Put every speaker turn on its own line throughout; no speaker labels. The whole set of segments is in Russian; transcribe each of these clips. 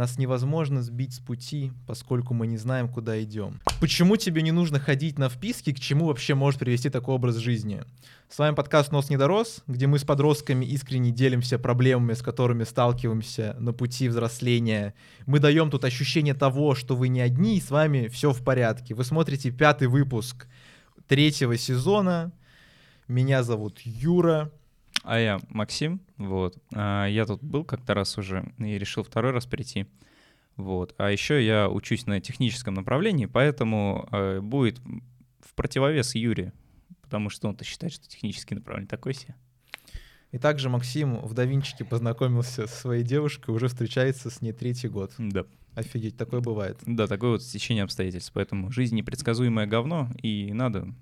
Нас невозможно сбить с пути, поскольку мы не знаем, куда идем. Почему тебе не нужно ходить на вписки, к чему вообще может привести такой образ жизни? С вами подкаст «Нос не дорос», где мы с подростками искренне делимся проблемами, с которыми сталкиваемся на пути взросления. Мы даем тут ощущение того, что вы не одни, и с вами все в порядке. Вы смотрите пятый выпуск третьего сезона. Меня зовут Юра.
А я Максим, вот. А я тут был как-то раз уже и решил второй раз прийти. Вот. А еще я учусь на техническом направлении, поэтому э, будет в противовес Юре, потому что он-то считает, что техническое направление такое себе.
И также Максим в Давинчике познакомился со своей девушкой, уже встречается с ней третий год.
Да.
Офигеть, такое бывает.
Да, такое вот стечение обстоятельств. Поэтому жизнь непредсказуемое говно, и надо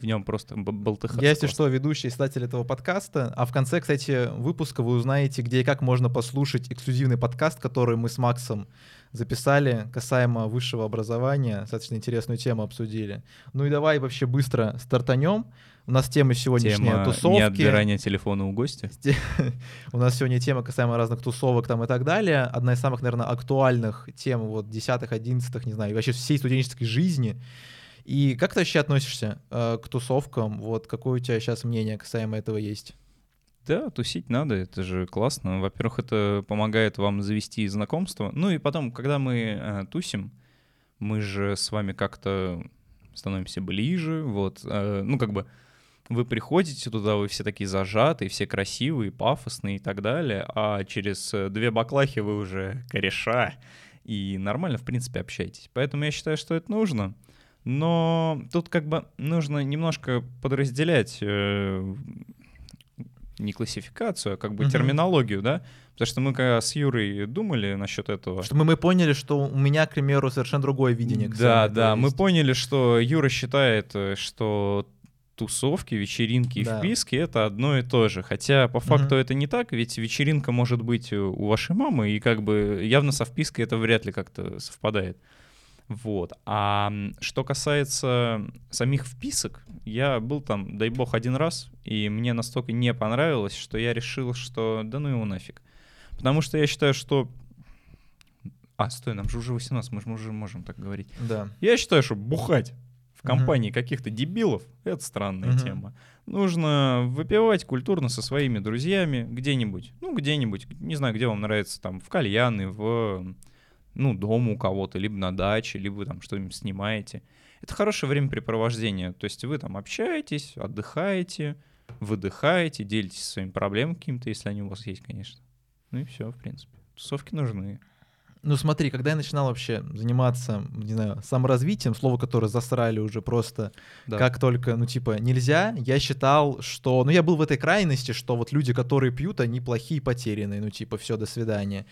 в нем просто болтыхаться.
Я, если что, ведущий издатель этого подкаста. А в конце, кстати, выпуска вы узнаете, где и как можно послушать эксклюзивный подкаст, который мы с Максом записали касаемо высшего образования. Достаточно интересную тему обсудили. Ну и давай вообще быстро стартанем. У нас тема сегодняшняя
тема
тусовки.
не отбирание телефона у гостя.
У нас сегодня тема касаемо разных тусовок там и так далее. Одна из самых, наверное, актуальных тем вот десятых, одиннадцатых, не знаю, вообще всей студенческой жизни. И как ты вообще относишься э, к тусовкам? Вот какое у тебя сейчас мнение касаемо этого есть?
Да, тусить надо, это же классно. Во-первых, это помогает вам завести знакомство. Ну и потом, когда мы э, тусим, мы же с вами как-то становимся ближе, вот. Э, ну, как бы вы приходите туда, вы все такие зажатые, все красивые, пафосные и так далее, а через э, две баклахи вы уже кореша и нормально, в принципе, общаетесь. Поэтому я считаю, что это нужно. Но тут как бы нужно немножко подразделять э, не классификацию, а как бы угу. терминологию, да? Потому что мы когда с Юрой думали насчет этого.
Что мы, мы поняли, что у меня, к примеру, совершенно другое видение.
Да, да, мы поняли, что Юра считает, э, что тусовки, вечеринки да. и вписки — это одно и то же. Хотя по факту угу. это не так, ведь вечеринка может быть у вашей мамы, и как бы явно со впиской это вряд ли как-то совпадает. Вот. А что касается самих вписок, я был там, дай бог, один раз, и мне настолько не понравилось, что я решил, что да ну его нафиг. Потому что я считаю, что... А, стой, нам же уже 18, мы же уже можем так говорить.
Да.
Я считаю, что бухать в компании uh-huh. каких-то дебилов — это странная uh-huh. тема. Нужно выпивать культурно со своими друзьями где-нибудь. Ну, где-нибудь, не знаю, где вам нравится, там, в кальяны, в ну, дома у кого-то, либо на даче, либо вы там что-нибудь снимаете. Это хорошее времяпрепровождение. То есть вы там общаетесь, отдыхаете, выдыхаете, делитесь своими проблемами какими-то, если они у вас есть, конечно. Ну и все, в принципе. Тусовки нужны.
Ну смотри, когда я начинал вообще заниматься, не знаю, саморазвитием, слово, которое засрали уже просто да. как только, ну типа, нельзя, я считал, что, ну я был в этой крайности, что вот люди, которые пьют, они плохие, потерянные, ну типа, все, до свидания.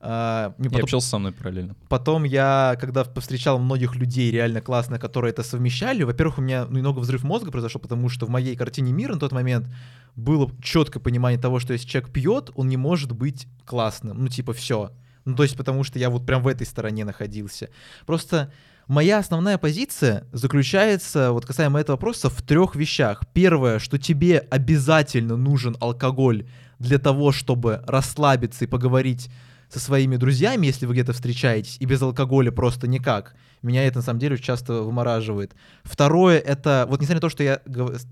А, не потом, общался со мной параллельно.
Потом я, когда повстречал многих людей реально классно, которые это совмещали, во-первых, у меня ну, немного взрыв мозга произошел, потому что в моей картине мира на тот момент было четкое понимание того, что если человек пьет, он не может быть классным. Ну, типа, все. Ну, то есть, потому что я вот прям в этой стороне находился. Просто моя основная позиция заключается, вот касаемо этого вопроса, в трех вещах. Первое, что тебе обязательно нужен алкоголь для того, чтобы расслабиться и поговорить со своими друзьями, если вы где-то встречаетесь, и без алкоголя просто никак. Меня это на самом деле часто вымораживает. Второе, это, вот несмотря на то, что я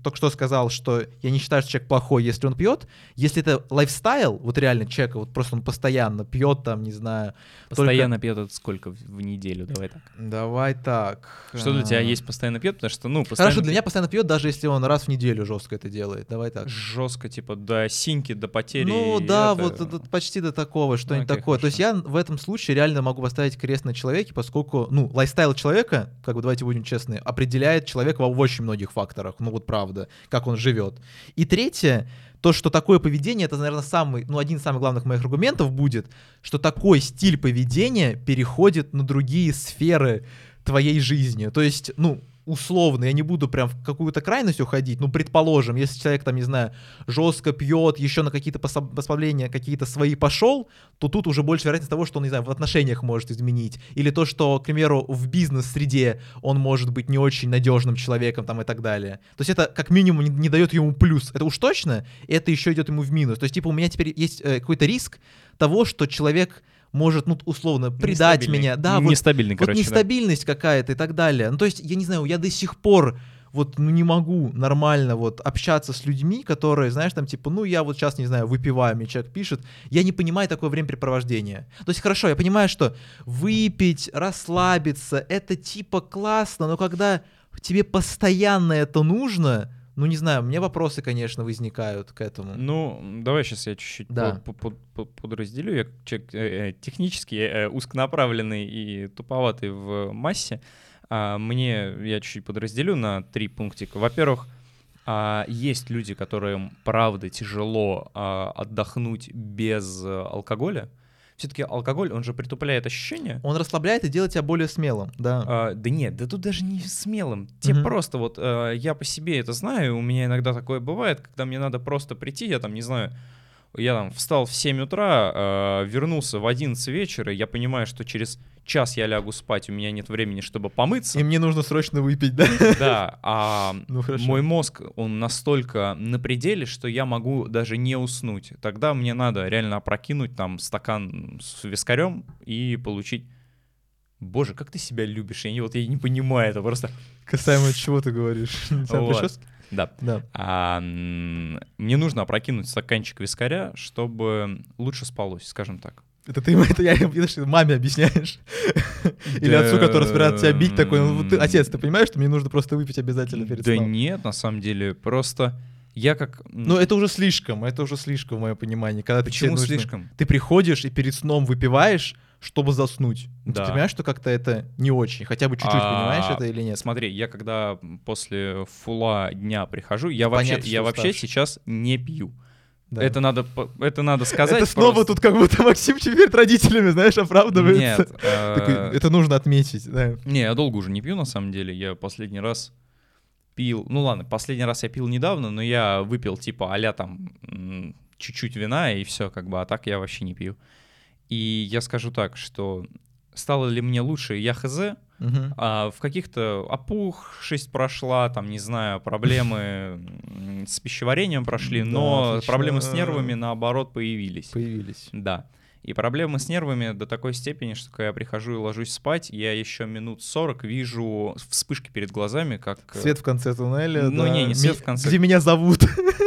только что сказал, что я не считаю, что человек плохой, если он пьет, если это лайфстайл, вот реально человек, вот просто он постоянно пьет там, не знаю.
Постоянно только... пьет это сколько в неделю, давай так.
Давай так.
Что для тебя есть постоянно пьет, потому что, ну,
постоянно... Хорошо, для меня постоянно пьет, даже если он раз в неделю жестко это делает, давай так.
Жестко, типа, до синьки, до потери.
Ну, да, это... вот это, почти до такого, что-нибудь okay, такое. Хорошо. То есть я в этом случае реально могу поставить крест на человеке, поскольку, ну, lifestyle lifestyle человека, как бы давайте будем честны, определяет человека в очень многих факторах, ну вот правда, как он живет. И третье, то, что такое поведение, это, наверное, самый, ну, один из самых главных моих аргументов будет, что такой стиль поведения переходит на другие сферы твоей жизни. То есть, ну, условно, я не буду прям в какую-то крайность уходить, ну, предположим, если человек там, не знаю, жестко пьет, еще на какие-то послабления какие-то свои пошел, то тут уже больше вероятность того, что он, не знаю, в отношениях может изменить. Или то, что, к примеру, в бизнес-среде он может быть не очень надежным человеком там и так далее. То есть это как минимум не, не дает ему плюс. Это уж точно, это еще идет ему в минус. То есть, типа, у меня теперь есть э, какой-то риск того, что человек может, ну, условно, предать меня. Да, вот,
Нестабильный,
вот
короче, да.
нестабильность какая-то и так далее. Ну, то есть, я не знаю, я до сих пор вот ну, не могу нормально вот общаться с людьми, которые, знаешь, там типа, ну я вот сейчас, не знаю, выпиваю, мне человек пишет, я не понимаю такое времяпрепровождение. То есть хорошо, я понимаю, что выпить, расслабиться, это типа классно, но когда тебе постоянно это нужно, ну не знаю, мне вопросы, конечно, возникают к этому.
Ну, давай сейчас я чуть-чуть
Да.
по- по- по- подразделю. Я человек э, э, технически э, узконаправленный и туповатый в массе. А, Мне я чуть-чуть подразделю на три пунктика. Во-первых, а, есть люди, которым правда тяжело а, отдохнуть без алкоголя. Все-таки алкоголь, он же притупляет ощущения.
Он расслабляет и делает тебя более смелым, да.
А, да нет, да тут даже не смелым. Тебе
Мгм.
просто вот, э, я по себе это знаю, у меня иногда такое бывает, когда мне надо просто прийти, я там, не знаю, я там встал в 7 утра, э, вернулся в 11 вечера, я понимаю, что через час я лягу спать, у меня нет времени, чтобы помыться.
И мне нужно срочно выпить, да?
Да, а
Ну хорошо.
мой мозг, он настолько на пределе, что я могу даже не уснуть. Тогда мне надо реально опрокинуть там стакан с вискарем и получить... Боже, как ты себя любишь? Я не, вот, я не понимаю, это просто...
Касаемо чего ты говоришь?
Вот.
прически?
Да.
Да.
А, мне нужно опрокинуть стаканчик вискаря, чтобы лучше спалось, скажем так.
Это ты это я, видишь, маме объясняешь. Или
Да,
отцу, который собирается тебя бить, такой, ну ты, отец, ты понимаешь, что мне нужно просто выпить обязательно перед
Да
сном?
нет, на самом деле, просто я как...
Ну это уже слишком, это уже слишком в моем понимании. Когда
почему
нужно-
слишком?
Ты приходишь и перед сном выпиваешь, чтобы заснуть. Ну,
Да.
Ты понимаешь, что как-то это не очень? Хотя бы чуть-чуть
А,
понимаешь это или нет?
Смотри, я когда после фула дня прихожу, я вообще,
Понятно, что
я вообще сейчас не пью.
Да.
Это надо, это надо сказать.
Это снова
просто.
тут как будто Максим теперь родителями, знаешь, оправдывается.
Нет,
Такой,
э,
это нужно отметить, да.
Не, я долго уже не пью, на самом деле. Я последний раз пил... Ну ладно, последний раз я пил недавно, но я выпил типа а там чуть-чуть вина и все, как бы, а так я вообще не пью. И я скажу так, что стало ли мне лучше, я хз,
Мгм.
а в каких-то опухшесть прошла, там, не знаю, проблемы с пищеварением прошли, но проблемы с нервами, наоборот, появились.
Появились.
Да. И проблемы с нервами до такой степени, что когда я прихожу и ложусь спать, я еще минут 40 вижу вспышки перед глазами, как э,
Свет в конце туннеля.
Ну,
да.
не, не свет
Ми-
в конце.
Где меня зовут.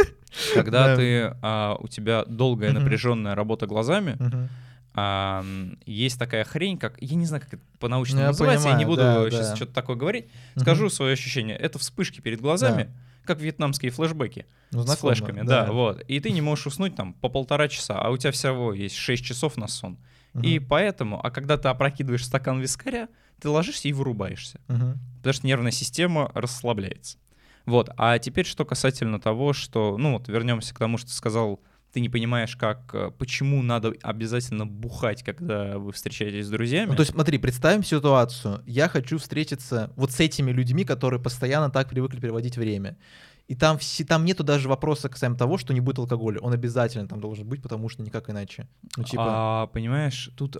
когда
Да.
ты а, у тебя долгая напряженная работа глазами, а, есть такая хрень, как я не знаю, как это по-научному
Ну, я
называется, я не
понимаю,
буду
да,
сейчас
да.
что-то такое говорить. Скажу свое ощущение. Это вспышки перед глазами, как вьетнамские флешбеки
Ну,
с
знакомо,
флешками, да. вот. И ты не можешь уснуть там по полтора часа, а у тебя всего есть 6 часов на сон.
Мгм.
И поэтому, а когда ты опрокидываешь стакан вискаря, ты ложишься и вырубаешься,
Мгм.
потому что нервная система расслабляется. Вот. А теперь что касательно того, что, ну вот вернемся к тому, что ты сказал, ты не понимаешь, как, э, почему надо обязательно бухать, когда вы встречаетесь с друзьями.
Ну, то есть, смотри, представим ситуацию. Я хочу встретиться вот с этими людьми, которые постоянно так привыкли переводить время. И там, все, там нету даже вопроса касаемо того, что не будет алкоголя. Он обязательно там должен быть, потому что никак иначе. Ну, типа,
А, понимаешь, тут...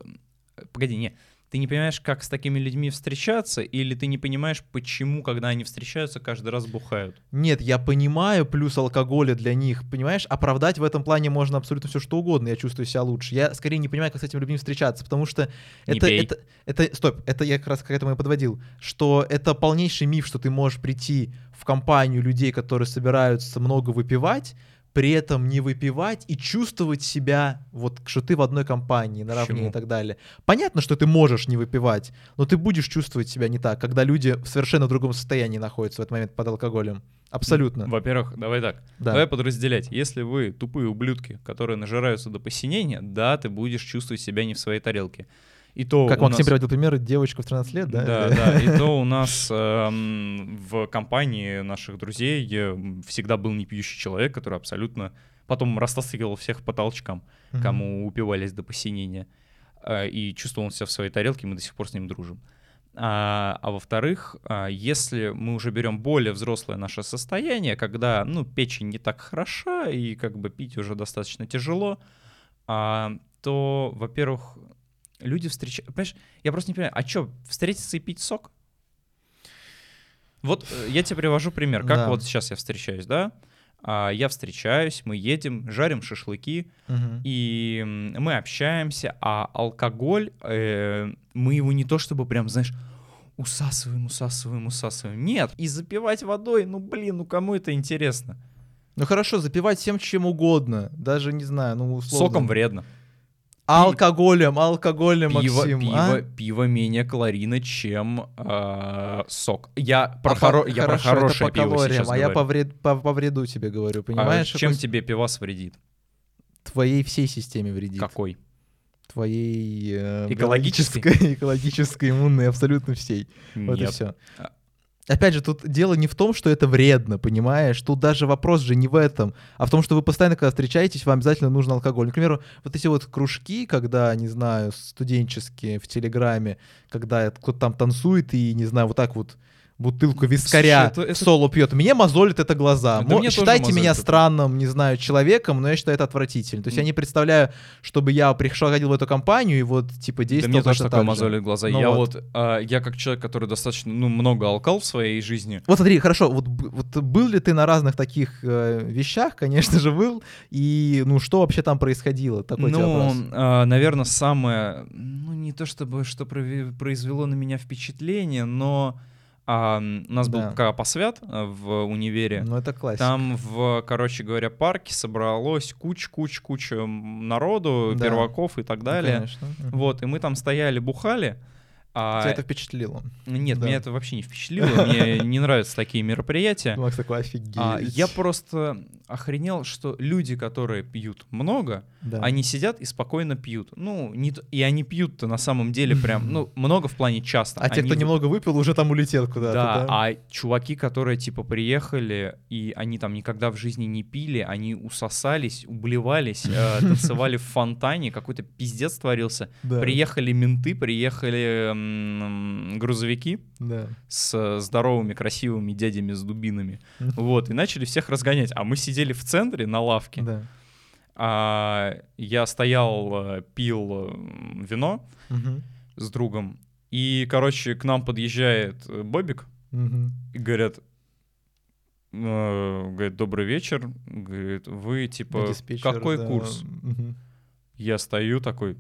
Погоди, не. Ты не понимаешь, как с такими людьми встречаться, или ты не понимаешь, почему, когда они встречаются, каждый раз бухают?
нет, я понимаю плюс алкоголя для них, понимаешь? Оправдать в этом плане можно абсолютно все что угодно, я чувствую себя лучше. Я скорее не понимаю, как с этими людьми встречаться, потому что это, это, это, стоп, это я как раз к этому и подводил, что это полнейший миф, что ты можешь прийти в компанию людей, которые собираются много выпивать, при этом не выпивать и чувствовать себя, вот, что ты в одной компании наравне
Почему?
и так далее. Понятно, что ты можешь не выпивать, но ты будешь чувствовать себя не так, когда люди в совершенно другом состоянии находятся в этот момент под алкоголем. Абсолютно.
Во-первых, давай так.
Да.
Давай подразделять. Если вы тупые ублюдки, которые нажираются до посинения, да, ты будешь чувствовать себя не в своей тарелке. И то
Как Максим
нас-
приводил пример, девочка в 13 лет, да?
Да, да. И то у нас эм, в компании наших друзей э, всегда был непьющий человек, который абсолютно потом растаскивал всех по толчкам, кому упивались до посинения. Э, И чувствовал себя в своей тарелке, мы до сих пор с ним дружим. А, а во-вторых, а, если мы уже берем более взрослое наше состояние, когда, ну, печень не так хороша и как бы пить уже достаточно тяжело, а, то, во-первых, люди встречают... Понимаешь, я просто не понимаю, а что, встретиться и пить сок? Вот э, я тебе привожу пример, как
Да.
вот сейчас я встречаюсь, да? а, я встречаюсь, мы едем, жарим шашлыки,
Мгм.
и мы общаемся, а алкоголь, э, мы его не то чтобы прям, знаешь, усасываем, усасываем, усасываем. Нет, и запивать водой, ну блин, ну кому это интересно?
Ну хорошо, запивать всем чем угодно. Даже, не знаю, ну условно.
Соком вредно.
Алкоголем, алкоголем,
Пиво,
Максим.
пиво,
а?
пиво менее калорийно, чем а, сок. Я про,
А
хоро- я про
хорошо,
хорошее пиво
калориям,
сейчас
а я
говорю.
по, вред, по, по вреду тебе говорю,
А
понимаешь?
чем
какой
тебе пивас вредит?
Твоей всей системе вредит.
Какой?
Твоей э,
Экологической?
экологической, иммунной, абсолютно всей. Вот и
Нет.
все. Опять же, тут дело не в том, что это вредно, понимаешь? Тут даже вопрос же не в этом, а в том, что вы постоянно, когда встречаетесь, вам обязательно нужен алкоголь. Например, вот эти вот кружки, когда, не знаю, студенческие в Телеграме, когда кто-то там танцует и, не знаю, вот так вот бутылку вискаря
Слушай, это- это-
соло пьет. Мне мозолит это глаза.
Да
Мо-
мне
Считайте меня
это.
странным, не знаю, человеком, но я считаю это отвратительно. То есть я
М.
не представляю, чтобы я пришел, ходил в эту компанию и вот, типа,
Да
действовал
мне тоже такое
так
мозолит глаза.
Ну
я
вот.
вот, а, я как человек, который достаточно, ну, много алкал в своей жизни,
Вот смотри, хорошо, вот, вот был ли ты на разных таких э, вещах, конечно же, был, и ну что вообще там происходило? Такой тебе вопрос.
Ну, наверное, самое, ну, не то чтобы, что произвело на меня впечатление, но а, у нас был
Да.
пока посвят а, в универе.
Ну это классика.
Там в, короче говоря, парке собралось куча-куча-куча народу,
Да.
перваков и так
Ну,
далее.
конечно. Мгм.
Вот, и мы там стояли, бухали. А,
Тебя это впечатлило.
Нет,
да.
меня это вообще не впечатлило. Мне не нравятся такие мероприятия.
Макс такой, офигеть.
А, я просто охренел, что люди, которые пьют много,
Да.
они сидят и спокойно пьют. Ну, не, и они пьют-то на самом деле прям, ну, много в плане часто.
А те,
Они
кто
вы-
немного выпил, уже там улетел куда-то,
да,
да?
а чуваки, которые типа приехали, и они там никогда в жизни не пили, они усосались, ублевались, э, танцевали в фонтане, какой-то пиздец творился.
Да,
Приехали менты, приехали м, грузовики
да.
с здоровыми, красивыми дядями с дубинами. Вот, и начали всех разгонять. А мы сидели в центре на лавке,
Да.
а я стоял, э, пил э, вино
Мгм.
с другом, и, короче, к нам подъезжает э, Бобик,
Мгм.
и говорят, э, говорит, добрый вечер, говорит, вы, типа,
Диспетчер,
какой
да.
курс?
Мгм.
Я стою такой,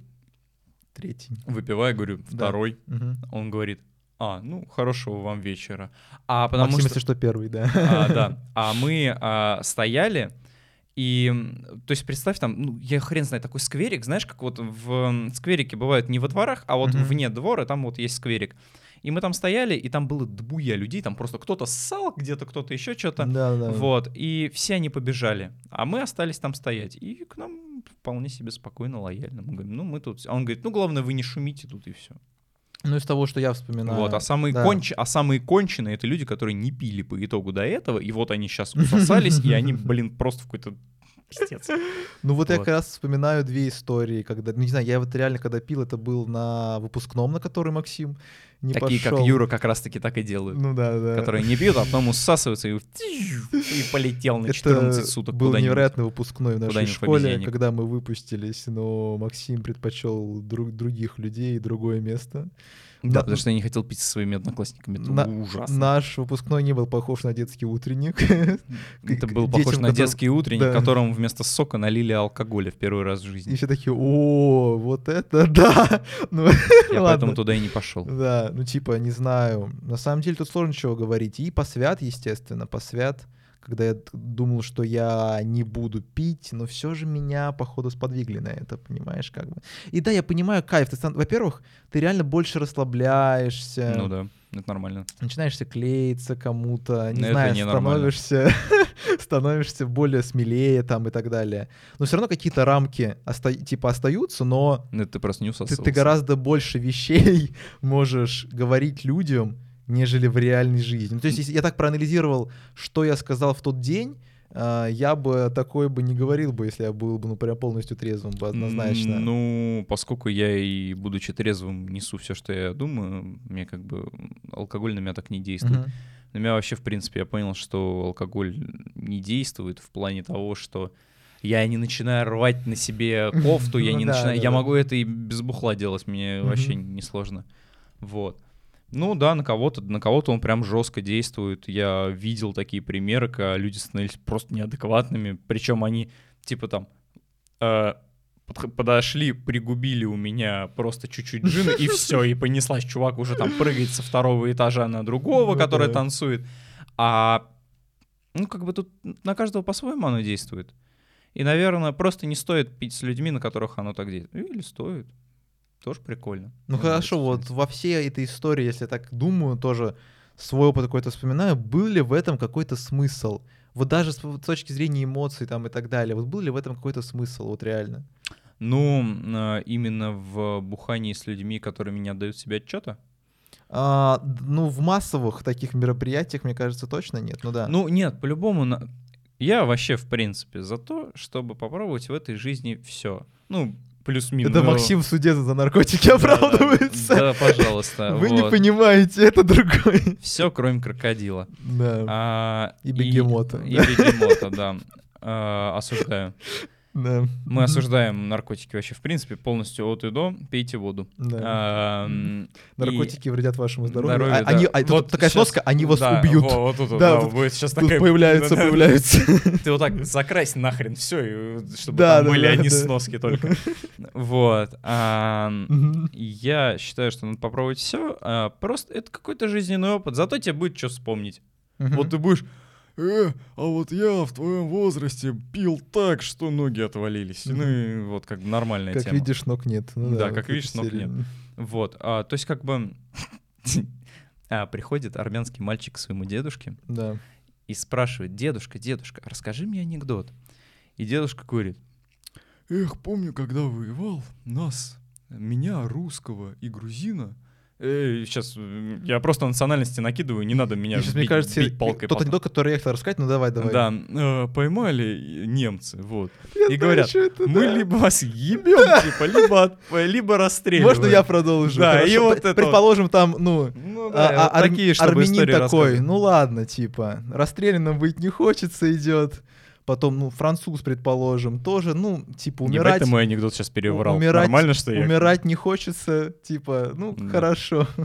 Третий.
выпиваю, говорю,
Да.
второй.
Мгм.
Он говорит, а, ну, хорошего вам вечера. А потому
Максим,
что...
если что, первый, да.
А, да. А мы а, стояли, и, то есть, представь, там, ну, я хрен знает, такой скверик, знаешь, как вот в скверике бывают не во дворах, а вот
Мгм.
вне двора, там вот есть скверик. И мы там стояли, и там было дбуя людей, там просто кто-то ссал, где-то кто-то еще что-то.
Да, да.
Вот, и все они побежали, а мы остались там стоять. И к нам вполне себе спокойно, лояльно. Мы говорим, ну мы тут... А он говорит, ну главное, вы не шумите тут и все.
Ну, из того, что я вспоминаю.
Вот, а самые,
да.
конч... а самые конченые это люди, которые не пили по итогу до этого, и вот они сейчас усосались, и они, блин, просто в какой-то пиздец.
Ну вот, я
Вот.
как раз вспоминаю две истории, когда, ну не знаю, я вот реально когда пил, это был на выпускном, на который Максим не
Такие,
пошел.
как Юра, как раз-таки так и делают.
Ну да, да.
Которые не пьют, а потом усасываются и, и полетел на 14 суток
был невероятный выпускной в нашей школе,
обезьянник.
когда мы выпустились, но Максим предпочел друг, других людей и другое место.
Да, потому что я не хотел пить со своими одноклассниками. Это
На-
ужасно.
Наш выпускной не был похож на детский утренник.
Это был похож
детям,
на
которым-
детский утренник,
да.
которому вместо сока налили алкоголя в первый раз в
И
жизни.
все такие, о, вот это да! Ну,
Я поэтому туда и не пошел.
Да, ну типа, не знаю. На самом деле тут сложно чего говорить. И посвят, естественно, посвят, когда я думал, что я не буду пить, но все же меня, походу, сподвигли на это, понимаешь, как бы. И да, я понимаю кайф. Ты, стан- во-первых, ты реально больше расслабляешься,
Ну да, это нормально.
начинаешься клеиться кому-то, не
Это
знаю,
ненормально.
становишься, становишься более смелее там и так далее. Но все равно какие-то рамки оста- типа остаются, но
Ну, Это ты просто не
ты, ты гораздо больше вещей можешь говорить людям, нежели в реальной жизни. Ну, то есть, если я так проанализировал, что я сказал в тот день, а, я бы такое бы не говорил бы, если я был бы, ну, прям полностью трезвым бы, однозначно.
Ну, поскольку я и, будучи трезвым, несу все, что я думаю, мне как бы алкоголь на меня так не действует.
Мгм.
На меня вообще, в принципе, я понял, что алкоголь не действует в плане того, что я не начинаю рвать на себе кофту, я не начинаю... Я могу это и без бухла делать, мне вообще несложно. Вот. Ну да, на кого-то, на кого-то он прям жестко действует. Я видел такие примеры, когда люди становились просто неадекватными, причем они типа там э, подошли, пригубили у меня просто чуть-чуть джина, и все, и понеслась. Чувак уже там прыгает со второго этажа на другого,
Ну
который
да.
танцует. А ну как бы тут на каждого по-своему оно действует. И, наверное, просто не стоит пить с людьми, на которых оно так действует. Или стоит. Тоже прикольно.
Ну
Мне
хорошо,
нравится,
вот во всей этой истории, если я так думаю, тоже свой опыт какой-то вспоминаю, был ли в этом какой-то смысл? Вот даже с точки зрения эмоций там и так далее, вот был ли в этом какой-то смысл, вот реально?
Ну, э, именно в бухании с людьми, которые не отдают себе отчета.
А, ну, в массовых таких мероприятиях, мне кажется, точно нет. Ну да.
Ну, нет, по-любому. на- Я вообще, в принципе, за то, чтобы попробовать в этой жизни все. Ну, плюс-минус.
это
Ну,
Максим в суде за наркотики
да, да,
оправдывается.
Да, пожалуйста.
Вы не понимаете, это другой.
Все, кроме крокодила.
Да,
А,
И бегемота,
И,
да.
бегемота, да. А, осуждаю.
Да.
Мы осуждаем наркотики вообще, в принципе, полностью от и до. Пейте воду.
Да.
А,
Наркотики вредят вашему здоровью.
Здоровью,
А-
да.
они, а тут
Вот
такая
щас-
сноска, они вас
да,
убьют.
во, вот тут, вот,
Да,
да,
тут-
будет сейчас
Тут
такая...
появляются,
да, да,
появляются.
Ты вот так закрась нахрен все, чтобы
Да,
там
да,
были
да,
одни
да.
сноски только. Вот. а. Я считаю, что надо попробовать все. Просто это какой-то жизненный опыт. Зато тебе будет что вспомнить. Вот ты будешь... Э, а вот я в твоем возрасте пил так, что ноги отвалились. Ну и вот как бы нормальная
Как
тема.
видишь, ног нет. Ну
Да,
вот
как
эта
видишь, ног
серия.
нет. Вот. а, то есть как бы... а, приходит армянский мальчик к своему дедушке
Да.
и спрашивает, дедушка, дедушка, расскажи мне анекдот. И дедушка говорит, эх, помню, когда воевал, нас, меня, русского и грузина, сейчас я просто национальности накидываю, не надо меня
Сейчас, мне
бить-
кажется,
бить палкой
тот
по-
анекдот, который я хотел рассказать, ну давай, давай.
Да, э, поймали немцы, вот.
Я
И говорят,
это,
Мы
да.
либо вас ебем, типа, либо, от- либо расстреливаем.
Можно я продолжу?
Да,
Хорошо,
и вот это.
Предположим, там, ну,
Ну
а-
да,
а-
вот
арм-
такие,
армянин такой, ну ладно, типа, расстрелянным быть не хочется, идет. Потом, ну, француз, предположим, тоже, ну, типа,
Ебать,
умирать,
ты мой анекдот сейчас переврал.
умирать-
Нормально, что я...
умирать не хочется, типа, ну,
Да.
хорошо.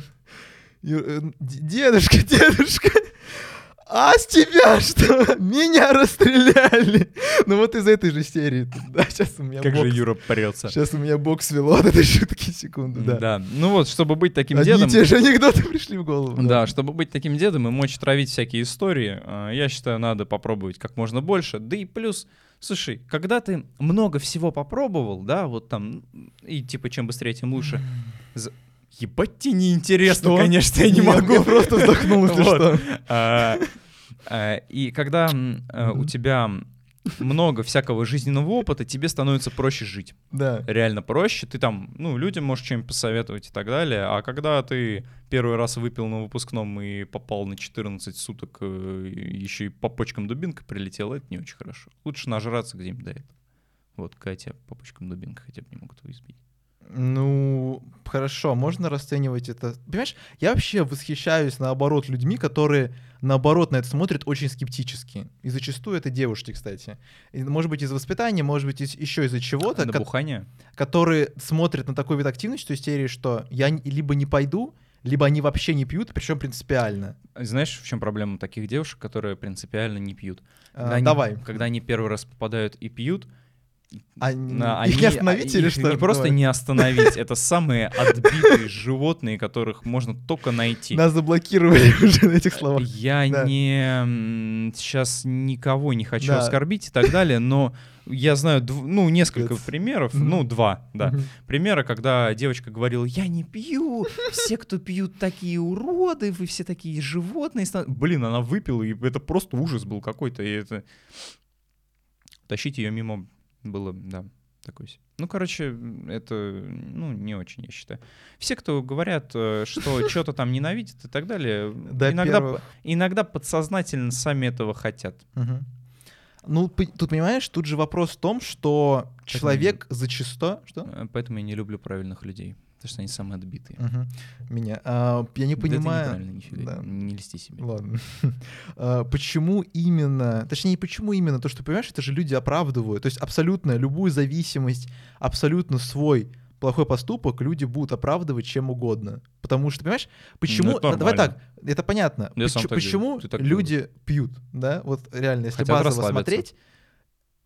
Э, Дедушка, дедушка, а с тебя что? Меня расстреляли. Ну вот из этой же серии. Да, сейчас у меня
Как же
бокс.
Юра прется.
Сейчас у меня бокс свело от этой шутки, секунду, да.
Да. Ну вот, чтобы быть таким
Одни
дедом...
те же анекдоты пришли в голову.
Да, чтобы быть таким дедом и мочь травить всякие истории, э, я считаю, надо попробовать как можно больше. Да и плюс, слушай, когда ты много всего попробовал, да, вот там, и типа чем быстрее, тем лучше. Ебать тебе неинтересно,
Что?
конечно, я не
Нет,
могу.
я просто вздохнул, если
Вот.
что.
А, а, И когда э, у тебя много всякого жизненного опыта, тебе становится проще жить.
Да.
реально проще. Ты там, ну, людям можешь чем-нибудь посоветовать и так далее. А когда ты первый раз выпил на выпускном и попал на 14 суток, еще и по почкам дубинка прилетела, это не очень хорошо. Лучше нажраться где-нибудь до этого. Вот, тебя по почкам дубинка хотя бы не могут избить.
Ну, хорошо, можно расценивать это. Понимаешь, я вообще восхищаюсь, наоборот, людьми, которые, наоборот, на это смотрят очень скептически. И зачастую это девушки, кстати. И, может быть, из воспитания, может быть, из- еще из-за чего-то,
На
ко- которые смотрят на такой вид активности, то есть серии, что я либо не пойду, либо они вообще не пьют, причем принципиально.
Знаешь, в чем проблема таких девушек, которые принципиально не пьют?
А,
Когда они-
давай.
Когда они первый раз попадают и пьют,
А, их
они-
не остановить
а,
или
их
что?
Не просто не остановить. Это самые отбитые животные, которых можно только найти.
Нас заблокировали уже на этих словах.
Я
Да.
не сейчас никого не хочу
Да.
оскорбить и так далее, но я знаю ну несколько примеров, ну два, да, примера, когда девочка говорила: "Я не пью, все, кто пьют, такие уроды, вы все такие животные". ста-». Блин, она выпила и это просто ужас был какой-то, и это тащить ее мимо было, да, такой. Ну, короче, это, ну, не очень, я считаю. Все, кто говорят, э, что что-то там ненавидят и так далее, иногда, иногда подсознательно сами этого хотят.
Ну, тут, понимаешь, тут же вопрос в том, что человек зачастую... Что?
Э, Поэтому я не люблю правильных людей. Потому что они самые отбитые.
Мгм. Меня. А, я не
Да это
понимаю...
неправильно, нифига.
Да.
Не льсти себе.
Ладно. А, Почему именно, точнее, не почему именно, то, что, понимаешь, это же люди оправдывают. То есть абсолютно любую зависимость, абсолютно свой плохой поступок люди будут оправдывать чем угодно. Потому что, понимаешь, почему...
Ну, это
давай так, это понятно.
Я
Поч- почему
так
люди пьют, да? Вот реально, если
Хотят
базово смотреть,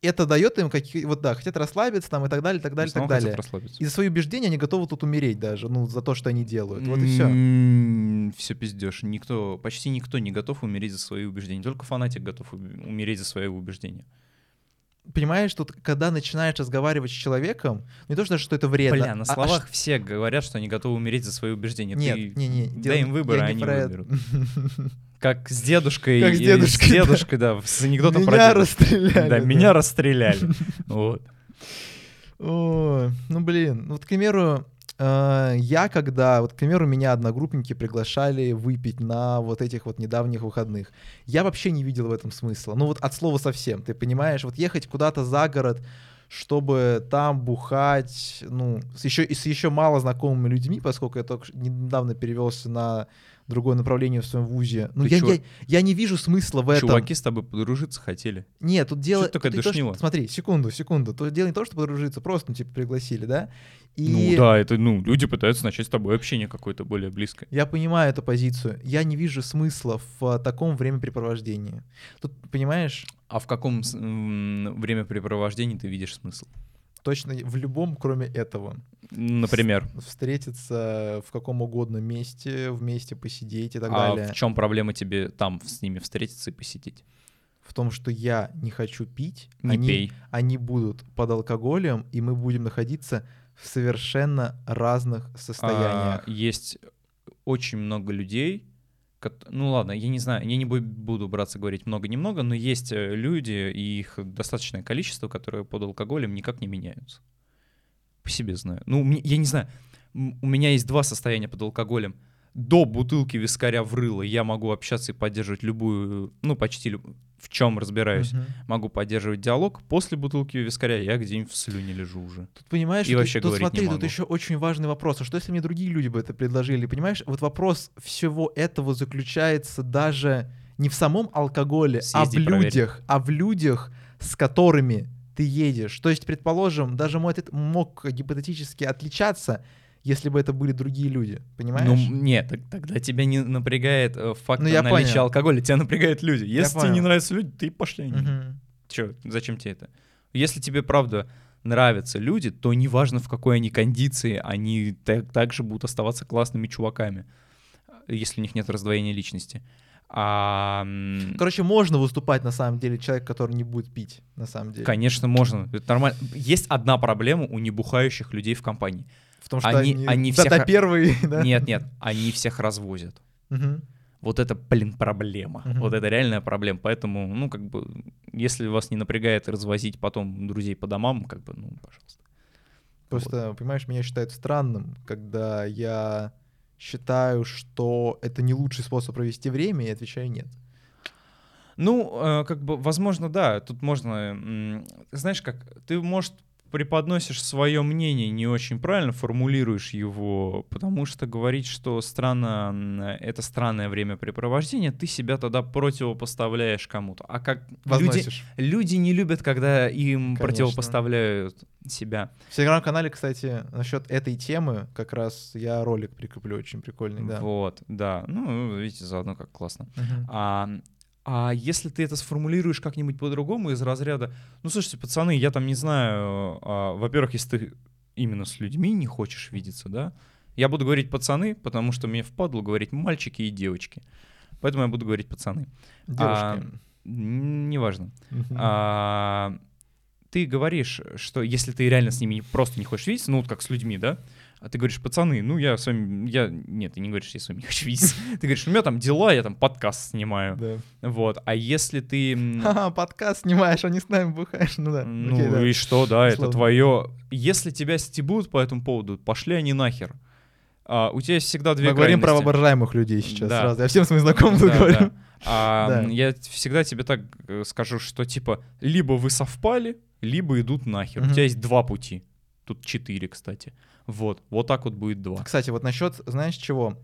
это дает им какие... Вот да, хотят расслабиться там и так далее, и так далее, и так далее. И за свои убеждения они готовы тут умереть даже, ну, за то, что они делают. Вот и все.
Все пиздешь. Никто, почти никто не готов умереть за свои убеждения. Только фанатик готов умереть за свои убеждения.
Понимаешь, тут, когда начинаешь разговаривать с человеком, не то, что что это вредно.
Бля, на
а- а
словах все говорят, что они готовы умереть за свои убеждения.
Нет,
Ты
не, не.
дай им выбор, а они выберут. Как с дедушкой.
Как с дедушкой,
С
да.
дедушкой, да. С анекдотом про
Меня расстреляли.
Да, меня расстреляли. Вот.
Ой, ну блин, ну вот, к примеру, э, я когда, вот, к примеру, меня одногруппники приглашали выпить на вот этих вот недавних выходных, я вообще не видел в этом смысла. Ну вот от слова совсем, ты понимаешь, вот ехать куда-то за город, чтобы там бухать, ну, с еще, с еще мало знакомыми людьми, поскольку я только недавно перевелся на другое направление в своем вузе. Ну, я, я, я не вижу смысла в этом.
Чуваки с тобой подружиться хотели.
Нет, тут дело...
ты такая
тут не то, что-? Смотри, секунду, секунду. Тут дело не то, что подружиться, просто, ну, типа, пригласили, да? И
Ну да, это, ну, люди пытаются начать с тобой общение какое-то более близкое.
я понимаю эту позицию. Я не вижу смысла в а, таком времяпрепровождении. Тут, понимаешь,
А в каком времяпрепровождении ты видишь смысл?
Точно в любом, кроме этого.
Например.
Встретиться в каком угодно месте, вместе посидеть и так
А
далее.
в чем проблема тебе там с ними встретиться и посетить?
В том, что я не хочу пить,
Не
они,
пей.
они будут под алкоголем, и мы будем находиться в совершенно разных состояниях.
А, есть очень много людей, ну ладно, я не знаю, я не бу- буду браться говорить много-немного, но есть э, люди, и их достаточное количество, которые под алкоголем никак не меняются. По себе знаю. Ну, я не знаю, у меня есть два состояния под алкоголем. До бутылки вискаря в я могу общаться и поддерживать любую, ну, почти люб- в чем разбираюсь.
Мгм.
Могу поддерживать диалог. После бутылки вискаря я где-нибудь в слюне лежу уже.
Тут понимаешь,
И
тут-
вообще
тут, смотри, тут еще очень важный вопрос. А что если мне другие люди бы это предложили? Понимаешь, вот вопрос всего этого заключается даже не в самом алкоголе, а в
Съезди, проверь.
людях, а в людях, с которыми ты едешь. То есть, предположим, даже мой ответ мог гипотетически отличаться, если бы это были другие люди. Понимаешь?
Ну, нет, так- тогда тебя не напрягает э, факт
Ну, я
наличия
понял.
алкоголя, тебя напрягают люди. Если тебе не
понял.
нравятся люди, ты пошли.
Мгм.
Че, зачем тебе это? Если тебе, правда, нравятся люди, то неважно, в какой они кондиции, они та- также будут оставаться классными чуваками, если у них нет раздвоения личности. А,
Короче, можно выступать на самом деле человек, который не будет пить, на самом деле.
конечно, можно. Это нормально. Есть одна проблема у небухающих людей в компании.
В том, что
Они-
они,
они всех-
да, первые, да?
Нет, нет, они всех развозят. Вот это, блин, проблема.
Мгм.
Вот это реальная проблема. Поэтому, ну, как бы, если вас не напрягает развозить потом друзей по домам, как бы, ну, пожалуйста.
Просто, понимаешь, меня считают странным, когда я считаю, что это не лучший способ провести время, и отвечаю нет.
Ну, э, как бы, возможно, да, тут можно, знаешь как, ты, может, преподносишь свое мнение не очень правильно, формулируешь его, потому что говорить, что странно, это странное времяпрепровождение, ты себя тогда противопоставляешь кому-то. А как люди,
Возносишь.
люди не любят, когда им
Конечно.
противопоставляют себя.
В телеграм-канале, кстати, насчет этой темы как раз я ролик прикреплю очень прикольный, да.
Вот, да. Ну, видите, заодно как классно.
Мгм.
А, а если ты это сформулируешь как-нибудь по-другому из разряда, ну, слушайте, пацаны, я там не знаю, а, во-первых, если ты именно с людьми не хочешь видеться, да, я буду говорить пацаны, потому что мне впадло говорить мальчики и девочки. Поэтому я буду говорить пацаны.
Девушки.
Н- Неважно.
Мгм.
А, ты говоришь, что если ты реально с ними просто не хочешь видеться, ну вот как с людьми, да, а ты говоришь, пацаны, ну я с вами, я, нет, ты не говоришь, я с вами не хочу видеться. Ты говоришь, у меня там дела, я там подкаст снимаю.
Да.
Вот, а если ты...
Ха-ха, подкаст снимаешь, а не с нами бухаешь. Ну да.
Ну
окей, да.
и что, да, это твое... Если тебя стебут по этому поводу, пошли они нахер. А, у тебя есть всегда две
Мы говорим про
крайности.
воображаемых людей сейчас
Да.
сразу. Я всем своим знакомым
Да,
говорю.
да. А,
Да.
Я всегда тебе так э, скажу, что типа либо вы совпали, либо идут нахер. У
Мгм.
тебя есть два пути. Тут четыре, кстати. Вот, вот так вот будет два.
Кстати, вот насчет, знаешь чего?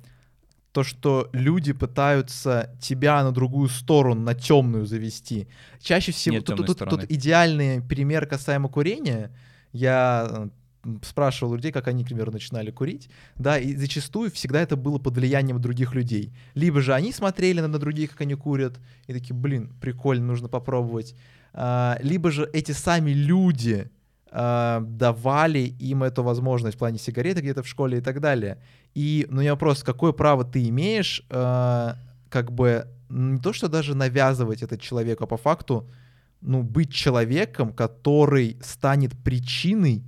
То, что люди пытаются тебя на другую сторону, на темную завести. Чаще всего
Нет
тут, тут-
стороны.
тут идеальный пример касаемо курения. Я э, спрашивал людей, как они, к примеру, начинали курить, да, и зачастую всегда это было под влиянием других людей. Либо же они смотрели на, на других, как они курят, и такие, блин, прикольно, нужно попробовать. А, либо же эти сами люди а, давали им эту возможность в плане сигареты где-то в школе и так далее. И, ну, я вопрос, какое право ты имеешь, а, как бы, не то, что даже навязывать это человеку, а по факту, ну, быть человеком, который станет причиной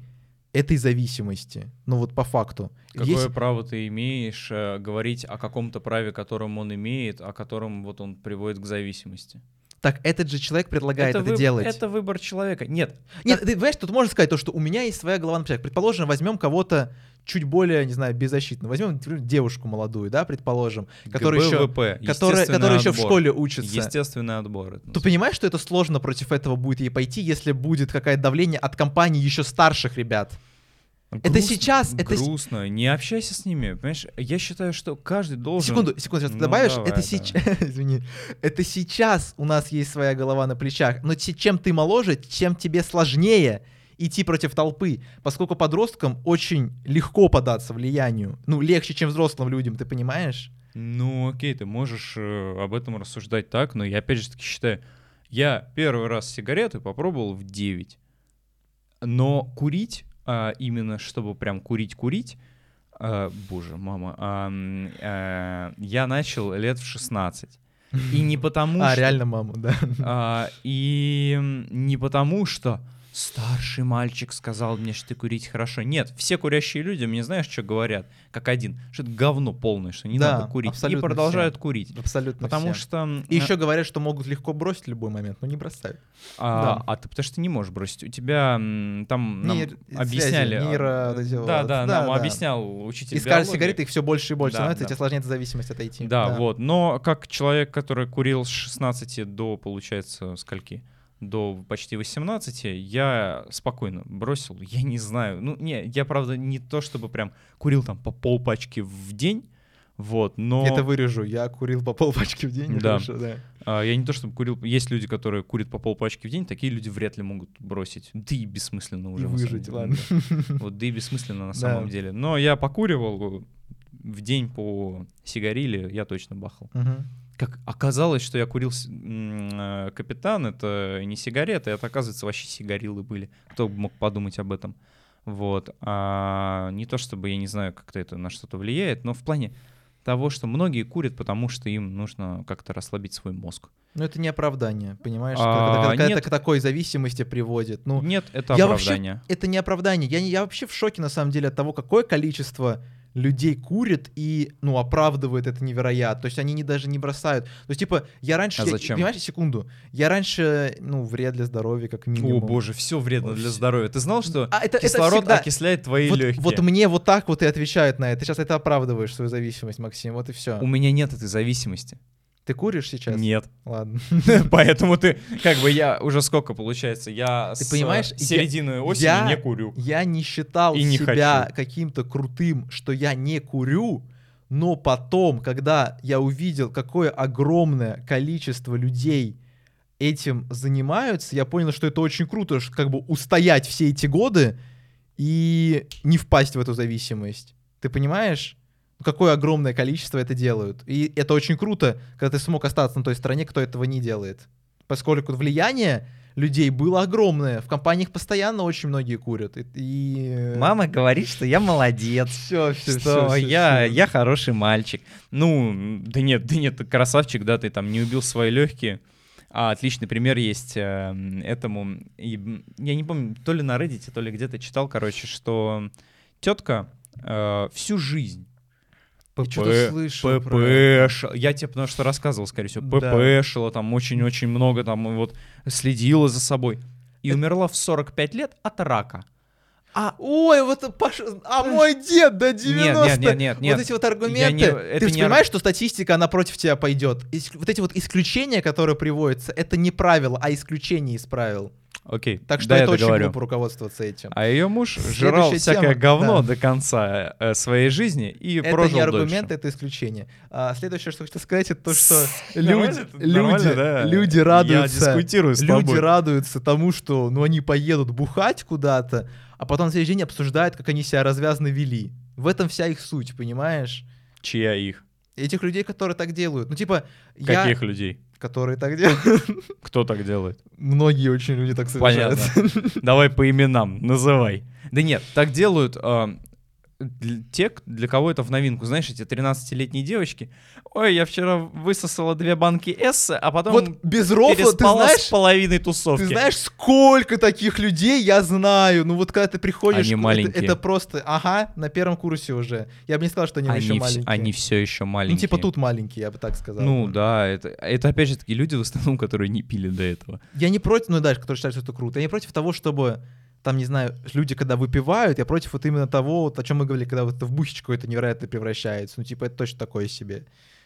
этой зависимости. Ну вот по факту.
Какое
Есть-
право ты имеешь э, говорить о каком-то праве, которым он имеет, о котором вот он приводит к зависимости?
Так этот же человек предлагает это,
выб-
делать.
Это выбор человека. Нет,
Нет, ты понимаешь, тут можно сказать то, что у меня есть своя голова на плечах. Предположим, возьмем кого-то чуть более, не знаю, беззащитного. Возьмем девушку молодую, да, предположим, которая еще, которая, которая еще в школе учится.
Естественный отбор. это
Ты понимаешь, что это сложно против этого будет ей пойти, если будет какое-то давление от компании еще старших ребят? Это
Грустно,
сейчас, это с-
грустно. Не общайся с ними, понимаешь? Я считаю, что каждый должен.
Секунду, секунду, сейчас ты
Ну,
добавишь.
давай,
это сейчас, извини, это сейчас у нас есть своя голова на плечах. Но чем ты моложе, тем тебе сложнее идти против толпы, поскольку подросткам очень легко податься влиянию. Ну, легче, чем взрослым людям, ты понимаешь?
Ну, окей, ты можешь э, об этом рассуждать так, но я опять же таки считаю, я первый раз сигареты попробовал в 9. Но курить, а, именно чтобы прям курить-курить, а, боже, мама, а, а, я начал лет в 16. И не потому
А,
что...
реально, маму, да.
А, и не потому, что старший мальчик сказал мне, что курить хорошо. Нет, все курящие люди мне знаешь, что говорят, как один, что это говно полное, что не
Да,
надо курить. И продолжают курить.
Абсолютно
Потому
все.
что...
И
а-
еще говорят, что могут легко бросить в любой момент, но не бросают.
А,
Да.
а ты потому что ты не можешь бросить. У тебя там нам
Нейр- связи,
объясняли. а,
нейро- эти
да,
вот.
да,
Да,
нам
да.
объяснял учитель
И с каждой
биологии.
сигареты их все больше и больше
Да,
становится,
да.
и тебе сложнее эта зависимость отойти.
Да, вот. Но как человек, который курил с 16 до, получается, скольки? До почти 18, я спокойно бросил. Я не знаю. Ну, не, я, правда, не то чтобы прям курил там по полпачки в день, вот, но...
Это вырежу. Я курил по полпачки в день.
Да.
хорошо, да.
а, я не то чтобы курил... Есть люди, которые курят по полпачки в день, такие люди вряд ли могут бросить. Да и бессмысленно уже.
И выжить, ладно.
да. Вот, да и бессмысленно на
Да.
самом деле. Но я покуривал в день по сигариле, я точно бахал.
Мгм.
Как оказалось, что я курил э, капитан, это не сигареты, это, оказывается, вообще сигарилы были. Кто бы мог подумать об этом? Вот. А не то чтобы, я не знаю, как-то это на что-то влияет, но в плане того, что многие курят, потому что им нужно как-то расслабить свой мозг.
Ну, это не оправдание, понимаешь?
А,
Когда, когда
нет.
это к такой зависимости приводит. Ну,
Нет, это
я вообще-
оправдание.
это не оправдание. Я, я вообще в шоке, на самом деле, от того, какое количество людей курит и, ну, оправдывает это невероятно. То есть они не, даже не бросают. То есть, типа, я раньше...
А
я-
зачем?
понимаешь, секунду. Я раньше, ну, вред для здоровья, как минимум.
О боже, все вредно для
Всё.
здоровья. Ты знал, что
А это, это
кислород
всегда-
окисляет твои
вот,
легкие?
вот мне вот так вот и отвечают на это. Ты сейчас это оправдываешь, свою зависимость, Максим. Вот и все.
У меня нет этой зависимости.
Ты куришь сейчас?
Нет.
Ладно.
Поэтому ты, как бы я уже сколько получается, я
Ты
с
понимаешь,
середины осени
я-
не курю.
Я не считал
И не
себя каким-то крутым, что я не курю, но потом, когда я увидел, какое огромное количество людей этим занимаются, я понял, что это очень круто, ш- как бы устоять все эти годы и не впасть в эту зависимость. Ты понимаешь? Какое огромное количество это делают. И это очень круто, когда ты смог остаться на той стороне, кто этого не делает. Поскольку влияние людей было огромное. В компаниях постоянно очень многие курят. И, и...
Мама говорит, что я молодец.
все, все,
Что я, я хороший мальчик. Ну, да нет, да нет, ты красавчик, да, ты там не убил свои легкие. А отличный пример есть э, этому. И, я не помню, то ли на Reddit, то ли где-то читал, короче, что тетка э, всю жизнь
Я что-то слышал про
ПП, я тебе потому что рассказывал, скорее всего,
Да.
ПП шила там очень-очень много, там вот следила за собой. И
Это-
умерла в 45 лет от рака.
А, ой, вот Паша, а мой дед до 90
Нет, нет, нет, нет.
Вот эти вот аргументы.
не-
Ты
не
же
ар-
понимаешь, что статистика, она против тебя пойдет. Ис- Вот эти вот исключения, которые приводятся, это не правило, а исключение из правил.
Окей,
Так что
да, я
это очень
договорю.
глупо руководствоваться этим.
А ее муж жрал
Следующая
всякое
тема,
говно
да.
до конца э, своей жизни и
это
прожил
не аргумент,
дольше.
это исключение. А, следующее, что хочу сказать, это то, что
Нормально?
люди,
Это нормально,
люди,
да?
люди
Я
радуются.
дискутирую с
люди
тобой.
радуются тому, что ну они поедут бухать куда-то, а потом на следующий день обсуждают, как они себя развязно вели. В этом вся их суть, понимаешь?
Чья их?
Этих людей, которые так делают. Ну, типа, я...
Каких людей?
Которые так делают.
Кто так делает?
Многие очень люди так совершают.
Понятно. Давай по именам, называй. Да нет, так делают а, те, для кого это в новинку. Знаешь, эти 13-летние девочки. Ой, я вчера высосала две банки эссе, а потом
Вот без рофла, ты знаешь,
с половиной тусовки.
Ты знаешь, сколько таких людей я знаю? Ну вот когда ты приходишь...
Они
это-
маленькие.
Это, просто, ага, на первом курсе уже. Я бы не сказал, что они,
они,
еще маленькие.
они все еще маленькие.
Ну типа тут маленькие, я бы так сказал.
Ну да, это, это опять же таки люди в основном, которые не пили до этого.
Я не против, ну дальше, которые считают, что это круто. Я не против того, чтобы там, не знаю, люди, когда выпивают, я против вот именно того, вот, о чем мы говорили, когда вот это в бухичку это невероятно превращается. Ну, типа, это точно такое себе.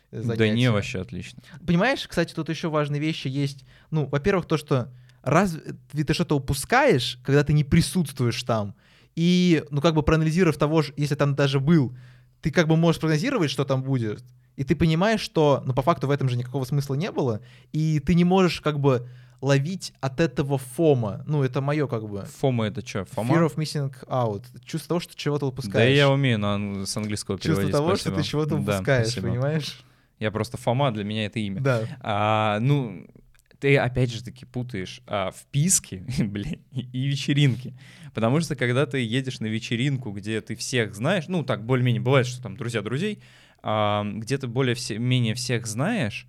э,
Да
занятие.
не, вообще отлично.
Понимаешь, кстати, тут еще важные вещи есть. Ну, во-первых, то, что разве ты что-то упускаешь, когда ты не присутствуешь там. И, ну, как бы проанализировав того, если там даже был, ты как бы можешь прогнозировать, что там будет. И ты понимаешь, что, ну, по факту в этом же никакого смысла не было. И ты не можешь как бы ловить от этого фома. Ну, это мое как бы.
Фома это что, Фома?
Fear of missing out. Чувство того, что чего-то
Да
упускаешь.
я умею на, с английского
Чувство
переводить,
того,
спасибо.
что ты чего-то
Да,
упускаешь,
спасибо.
понимаешь?
Я просто Фома, для меня это имя.
Да.
А, ну, ты опять же таки путаешь а, вписки, блин, и, и вечеринки. Потому что когда ты едешь на вечеринку, где ты всех знаешь, ну так более-менее бывает, что там друзья друзей, а, где ты более-менее всех знаешь,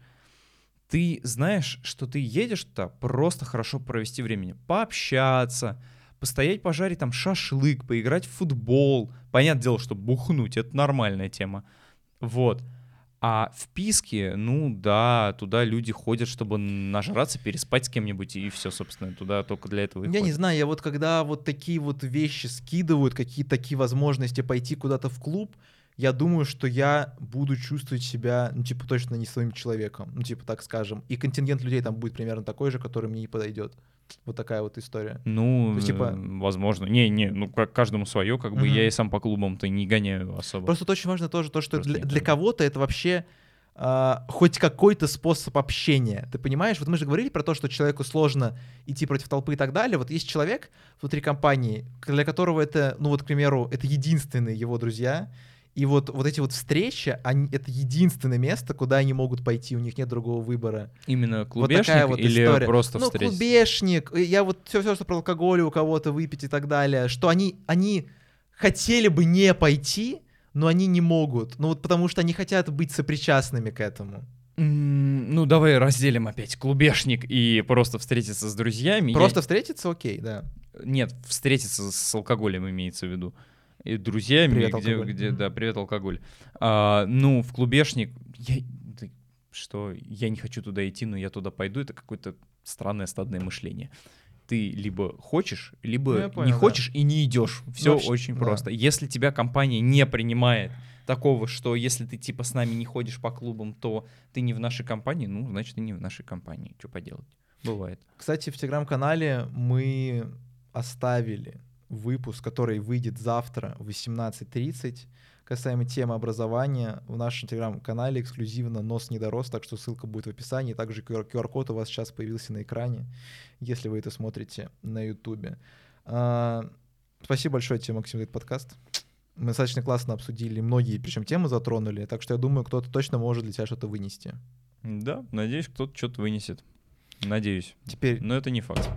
ты знаешь, что ты едешь туда просто хорошо провести времени, пообщаться, постоять, пожарить там шашлык, поиграть в футбол. Понятное дело, что бухнуть — это нормальная тема. Вот. А в Писке, ну да, туда люди ходят, чтобы нажраться, переспать с кем-нибудь, и все, собственно, туда только для этого
Я не
ходят.
знаю, я вот когда вот такие вот вещи скидывают, какие-то такие возможности пойти куда-то в клуб, я думаю, что я буду чувствовать себя, ну, типа, точно не своим человеком, ну, типа, так скажем. И контингент людей там будет примерно такой же, который мне не подойдет. Вот такая вот история.
Ну,
То есть, типа-
возможно. Не, не, ну как каждому свое, как бы
Мгм.
я и сам по клубам-то не гоняю особо.
Просто очень важно тоже то, что
Просто
для, для кого-то это вообще а, хоть какой-то способ общения. Ты понимаешь? Вот мы же говорили про то, что человеку сложно идти против толпы и так далее. Вот есть человек внутри компании, для которого это, ну вот, к примеру, это единственные его друзья. И вот, вот эти вот встречи, они, это единственное место, куда они могут пойти, у них нет другого выбора.
Именно
Вот
клубешник
такая вот
или
история.
просто
ну,
встретиться?
клубешник, э, я вот все, все, что про алкоголь у кого-то выпить и так далее, что они, они хотели бы не пойти, но они не могут. Ну вот потому что они хотят быть сопричастными к этому.
Ну, давай разделим опять клубешник и просто встретиться с друзьями. Я-
Просто встретиться, окей, да.
Нет, встретиться с алкоголем имеется в виду. И друзьями,
Привет,
где,
алкоголь.
где, да, привет, алкоголь. А, ну, в клубешник, я, что, я не хочу туда идти, но я туда пойду, это какое-то странное стадное мышление. Ты либо хочешь, либо
Ну, я
не
понял, да.
хочешь и не идешь. Все
вообще,
очень
да.
просто. Если тебя компания не принимает такого, что если ты типа с нами не ходишь по клубам, то ты не в нашей компании, ну, значит, ты не в нашей компании. Что поделать? Бывает.
Кстати, в телеграм-канале мы оставили выпуск, который выйдет завтра в 18.30, касаемо темы образования. В нашем телеграм-канале эксклюзивно «Нос не дорос», так что ссылка будет в описании. Также QR- QR-код у вас сейчас появился на экране, если вы это смотрите на ютубе. А, Спасибо большое тебе, Максим, за этот подкаст. Мы достаточно классно обсудили многие, причем темы затронули, так что я думаю, кто-то точно может для себя что-то вынести.
Да, надеюсь, кто-то что-то вынесет. Надеюсь.
Теперь
Но это не факт.